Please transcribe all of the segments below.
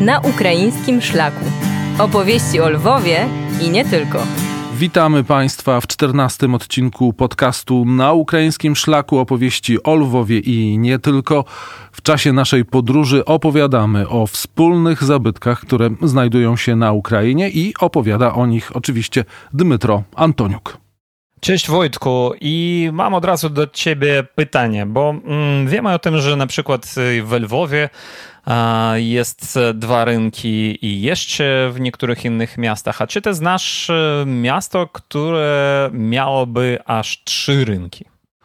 na ukraińskim szlaku. Opowieści o Lwowie i nie tylko. Witamy Państwa w czternastym odcinku podcastu na ukraińskim szlaku opowieści o Lwowie i nie tylko. W czasie naszej podróży opowiadamy o wspólnych zabytkach, które znajdują się na Ukrainie i opowiada o nich oczywiście Dmytro Antoniuk. Cześć Wojtku i mam od razu do ciebie pytanie, bo mm, wiemy o tym, że na przykład w Lwowie jest dwa rynki i jeszcze w niektórych innych miastach. A czy ty znasz e, miasto, które miałoby aż trzy rynki?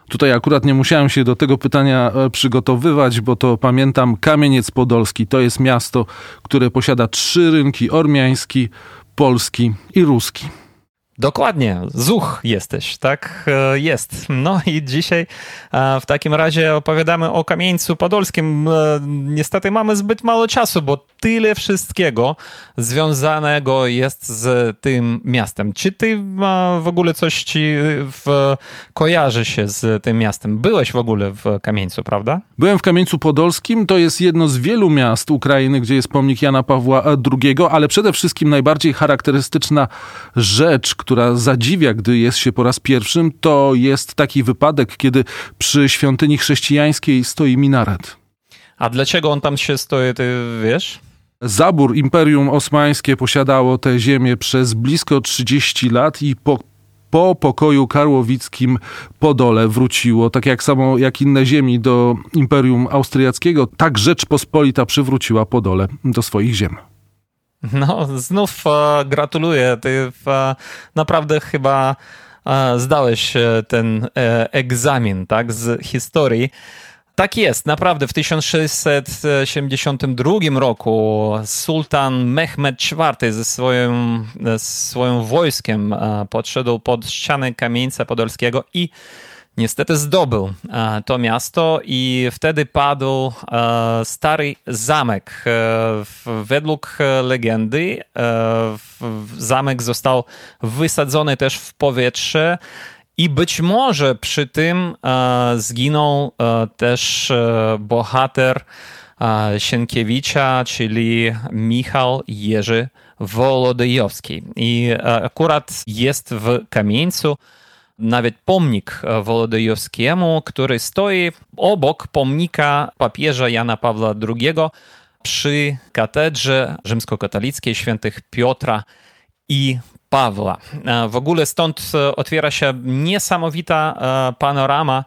Tutaj akurat nie musiałem się do tego pytania e, przygotowywać, bo to pamiętam Kamieniec Podolski. To jest miasto, które posiada trzy rynki: ormiański, polski i ruski. Dokładnie, zuch jesteś, tak e, jest. No i dzisiaj e, w takim razie opowiadamy o Kamieńcu Podolskim. E, niestety mamy zbyt mało czasu, bo tyle wszystkiego związanego jest z tym miastem. Czy ty w ogóle coś ci w, kojarzy się z tym miastem? Byłeś w ogóle w Kamieńcu, prawda? Byłem w Kamieńcu Podolskim. To jest jedno z wielu miast Ukrainy, gdzie jest pomnik Jana Pawła II, ale przede wszystkim najbardziej charakterystyczna rzecz, która zadziwia, gdy jest się po raz pierwszym, to jest taki wypadek, kiedy przy świątyni chrześcijańskiej stoi minaret. A dlaczego on tam się stoi, ty wiesz? Zabór Imperium Osmańskie posiadało tę ziemię przez blisko 30 lat i po po pokoju karłowickim Podole wróciło, tak jak samo jak inne ziemi do Imperium Austriackiego, tak Rzeczpospolita przywróciła Podole do swoich ziem. No, znów e, gratuluję. Ty e, naprawdę chyba e, zdałeś ten egzamin tak, z historii. Tak jest, naprawdę w 1672 roku sultan Mehmed IV ze swoim, swoim wojskiem podszedł pod ściany kamieńca podolskiego i niestety zdobył e, to miasto i wtedy padł e, stary zamek. Według legendy zamek został wysadzony też w powietrze i być może przy tym e, zginął e, też e, bohater e, Sienkiewicza, czyli Michał Jerzy Wolodejowski. I e, akurat jest w Kamieńcu nawet pomnik e, Wolodejowskiemu, który stoi obok pomnika papieża Jana Pawła II przy katedrze rzymskokatolickiej świętych Piotra i Pawła. E, w ogóle stąd e, otwiera się niesamowita panorama,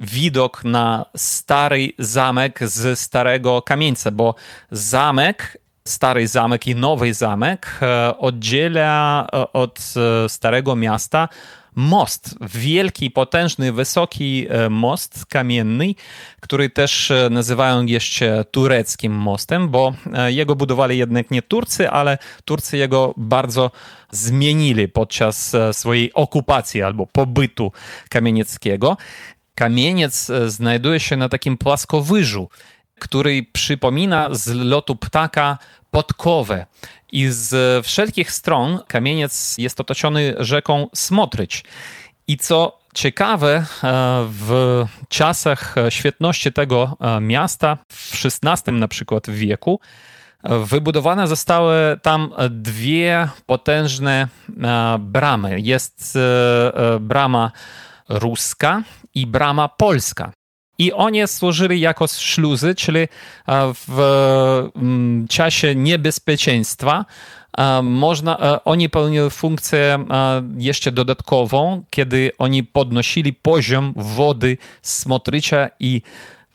widok na stary zamek z starego kamieńca, bo zamek stary zamek i nowy zamek oddziela od starego miasta most, wielki, potężny, wysoki e, most kamienny, który też e, nazywają jeszcze tureckim mostem, bo e, jego budowali jednak nie Turcy, ale Turcy jego bardzo zmienili podczas swojej okupacji albo pobytu kamienieckiego. Kamieniec znajduje się na takim płaskowyżu, który przypomina z lotu ptaka podkowę. I z wszelkich stron kamieniec jest otoczony rzeką Smotryć. I co ciekawe, e, w czasach świetności tego e, miasta, w XVI na przykład wieku, Wybudowane zostały tam dwie potężne e, bramy. Jest brama ruska i brama polska. I one służyli jako szluzy, czyli e, w mm, czasie niebezpieczeństwa. E, można, e, oni pełnili funkcję jeszcze dodatkową, kiedy oni podnosili poziom wody Smotrycia i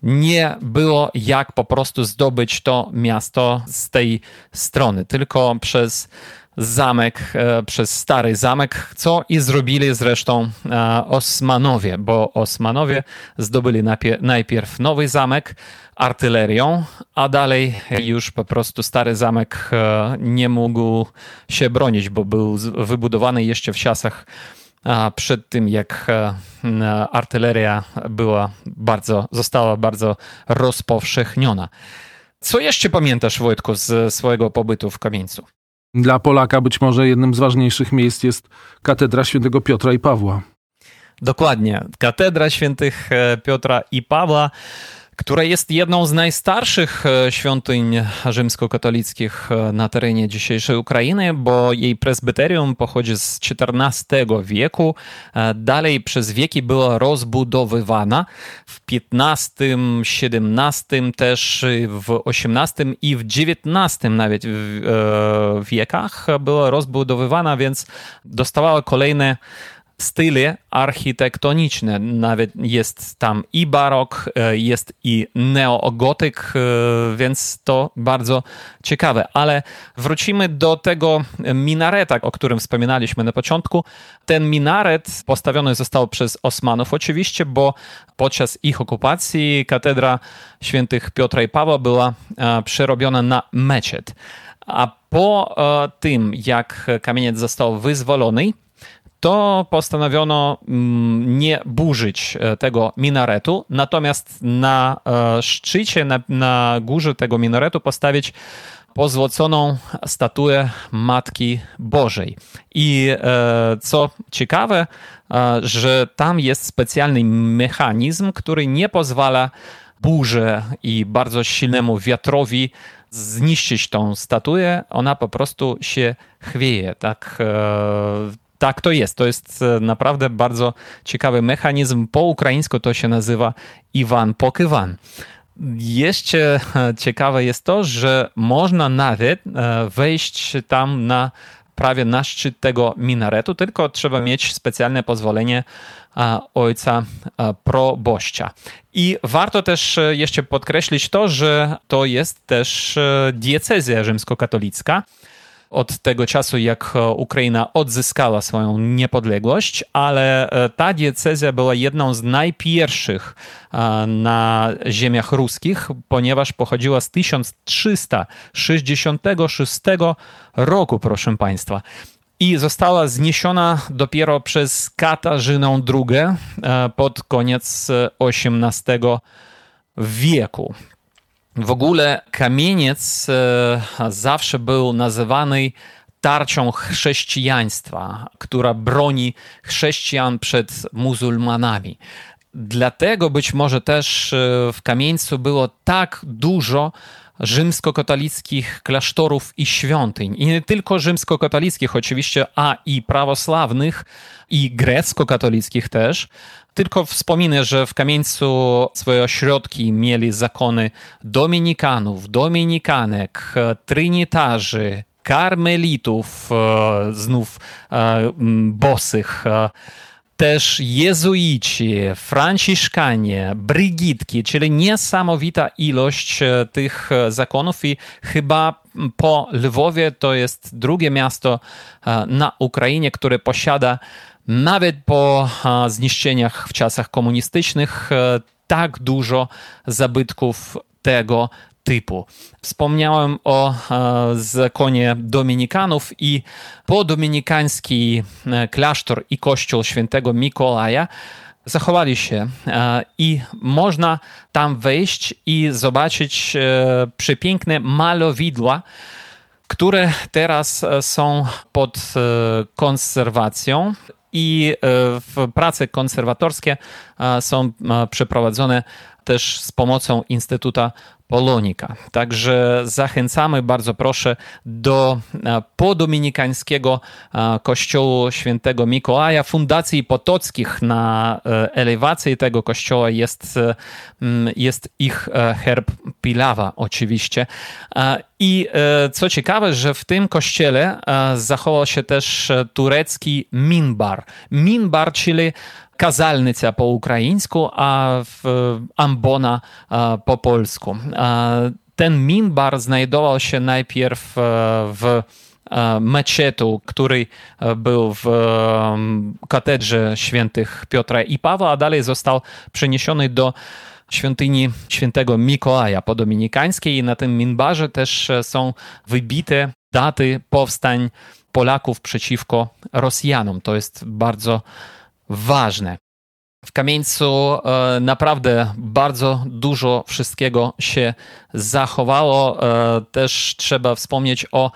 nie było jak po prostu zdobyć to miasto z tej strony, tylko przez zamek, e, przez stary zamek, co i zrobili zresztą e, Osmanowie, bo Osmanowie zdobyli najpierw nowy zamek artylerią, a dalej już po prostu stary zamek e, nie mógł się bronić, bo był wybudowany jeszcze w czasach przed tym, jak artyleria była bardzo, została bardzo rozpowszechniona. Co jeszcze pamiętasz, Wojtku, z swojego pobytu w Kamieńcu? Dla Polaka być może jednym z ważniejszych miejsc jest katedra świętego Piotra i Pawła. Dokładnie. Katedra świętych e, Piotra i Pawła, która jest jedną z najstarszych e, świątyń rzymskokatolickich e, na terenie dzisiejszej Ukrainy, bo jej presbyterium pochodzi z XIV wieku. E, dalej przez wieki była rozbudowywana. W XV, XVII też, w XVIII i w XIX nawet wiekach była rozbudowywana, więc dostawała kolejne style architektoniczne. Nawet jest tam i barok, e, jest i neogotyk, e, więc to bardzo ciekawe. Ale wrócimy do tego minareta, o którym wspominaliśmy na początku. Ten minaret postawiony został przez Osmanów oczywiście, bo podczas ich okupacji katedra świętych Piotra i Pawła była e, przerobiona na meczet. A po tym, jak kamieniec został wyzwolony, to postanowiono mm, nie burzyć e, tego minaretu, natomiast na e, szczycie, na, na górze tego minaretu postawić pozłoconą statuę Matki Bożej. I e, co ciekawe, że tam jest specjalny mechanizm, który nie pozwala burzy i bardzo silnemu wiatrowi zniszczyć tą statuę, ona po prostu się chwieje. Tak, tak to jest. To jest e, naprawdę bardzo ciekawy mechanizm. Po ukraińsku to się nazywa Iwan Pokywan. Jeszcze e, ciekawe jest to, że można nawet e, wejść tam na prawie na szczyt tego minaretu, tylko trzeba mieć specjalne pozwolenie ojca proboszcza. I warto też jeszcze podkreślić to, że to jest też diecezja rzymskokatolicka od tego czasu, jak e, Ukraina odzyskała swoją niepodległość, ale e, ta diecezja była jedną z najpierwszych e, na ziemiach ruskich, ponieważ pochodziła z 1366 roku, proszę Państwa i została zniesiona dopiero przez Katarzynę II pod koniec XVIII wieku. W ogóle kamieniec e, zawsze był nazywany tarczą chrześcijaństwa, która broni chrześcijan przed muzułmanami. Dlatego być może też e, w kamieńcu było tak dużo rzymskokatolickich klasztorów i świątyń. I nie tylko rzymskokatolickich oczywiście, a i prawosławnych i grecko-katolickich też. Tylko wspominę, że w Kamieńcu swoje ośrodki mieli zakony dominikanów, dominikanek, trynitarzy, karmelitów, e, znów e, bosych, e, też jezuici, franciszkanie, brygitki, czyli niesamowita ilość tych zakonów i chyba po Lwowie to jest drugie miasto na Ukrainie, które posiada nawet po zniszczeniach w czasach komunistycznych e, tak dużo zabytków tego typu. Wspomniałem o e, zakonie dominikanów i podominikański e, klasztor i kościół świętego Mikołaja zachowali się i można tam wejść i zobaczyć przepiękne malowidła, które teraz są pod konserwacją i e, prace konserwatorskie e, są e, przeprowadzone też z pomocą Instytuta Polonika. Także zachęcamy bardzo proszę do e, podominikańskiego e, kościołu świętego Mikołaja. Fundacji Potockich na e, elewacji tego kościoła jest, jest ich herb Pilawa oczywiście. I co ciekawe, że w tym kościele zachował się też turecki minbar. Minbar, czyli kazalnica po ukraińsku, a ambona po polsku. Ten minbar znajdował się najpierw e, w e, meczetu, który e, był w katedrze świętych Piotra i Pawła, a dalej został przeniesiony do świątyni świętego Mikołaja po dominikańskiej i na tym minbarze też są wybite daty powstań Polaków przeciwko Rosjanom. To jest bardzo ważne. W Kamieńcu e, naprawdę bardzo dużo wszystkiego się zachowało. E, też trzeba wspomnieć o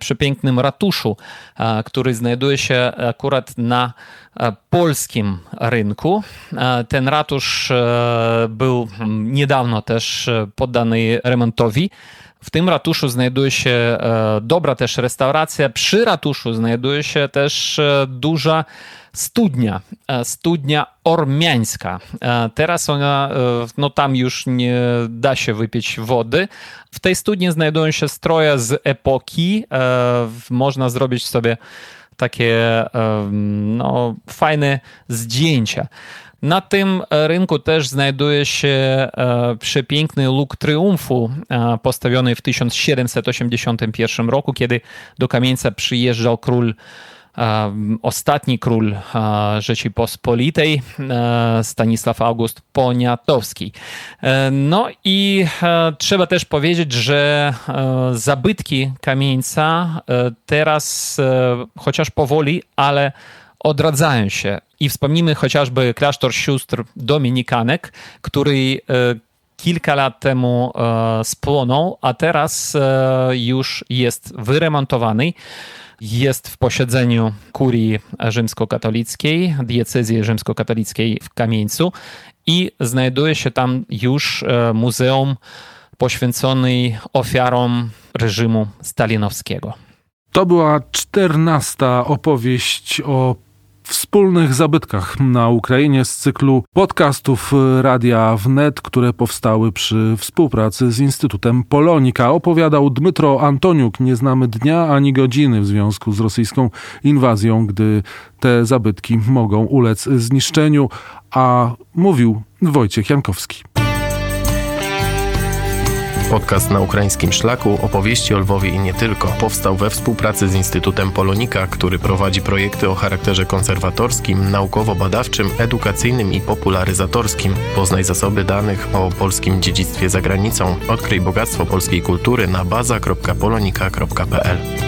przepięknym ratuszu, e, który znajduje się akurat na polskim rynku. Ten ratusz był niedawno też poddany remontowi. W tym ratuszu znajduje się dobra też restauracja. Przy ratuszu znajduje się też duża studnia, e, studnia ormiańska. E, teraz ona, e, no tam już nie da się wypić wody. W tej studni znajdują się stroje z epoki. Można zrobić sobie takie no, fajne zdjęcia. Na tym rynku też znajduje się przepiękny luk triumfu postawiony w 1781 roku, kiedy do kamieńca przyjeżdżał król ostatni król Rzeczypospolitej, Stanisław August Poniatowski. E, no i e, trzeba też powiedzieć, że e, zabytki kamieńca teraz chociaż powoli, ale odradzają się. I wspomnimy chociażby klasztor sióstr dominikanek, który kilka lat temu spłonął, a teraz już jest wyremontowany jest w posiedzeniu kurii rzymskokatolickiej, diecezji rzymskokatolickiej w Kamieńcu i znajduje się tam już e, muzeum poświęcony ofiarom reżimu stalinowskiego. To była czternasta opowieść o wspólnych zabytkach na Ukrainie z cyklu podcastów Radia Wnet, które powstały przy współpracy z Instytutem Polonika. Opowiadał Dmytro Antoniuk. Nie znamy dnia ani godziny w związku z rosyjską inwazją, gdy te zabytki mogą ulec zniszczeniu, a mówił Wojciech Jankowski. Podcast na ukraińskim szlaku, opowieści o Lwowie i nie tylko, powstał we współpracy z Instytutem Polonika, który prowadzi projekty o charakterze konserwatorskim, naukowo-badawczym, edukacyjnym i popularyzatorskim. Poznaj zasoby danych o polskim dziedzictwie za granicą. Odkryj bogactwo polskiej kultury na baza.polonika.pl.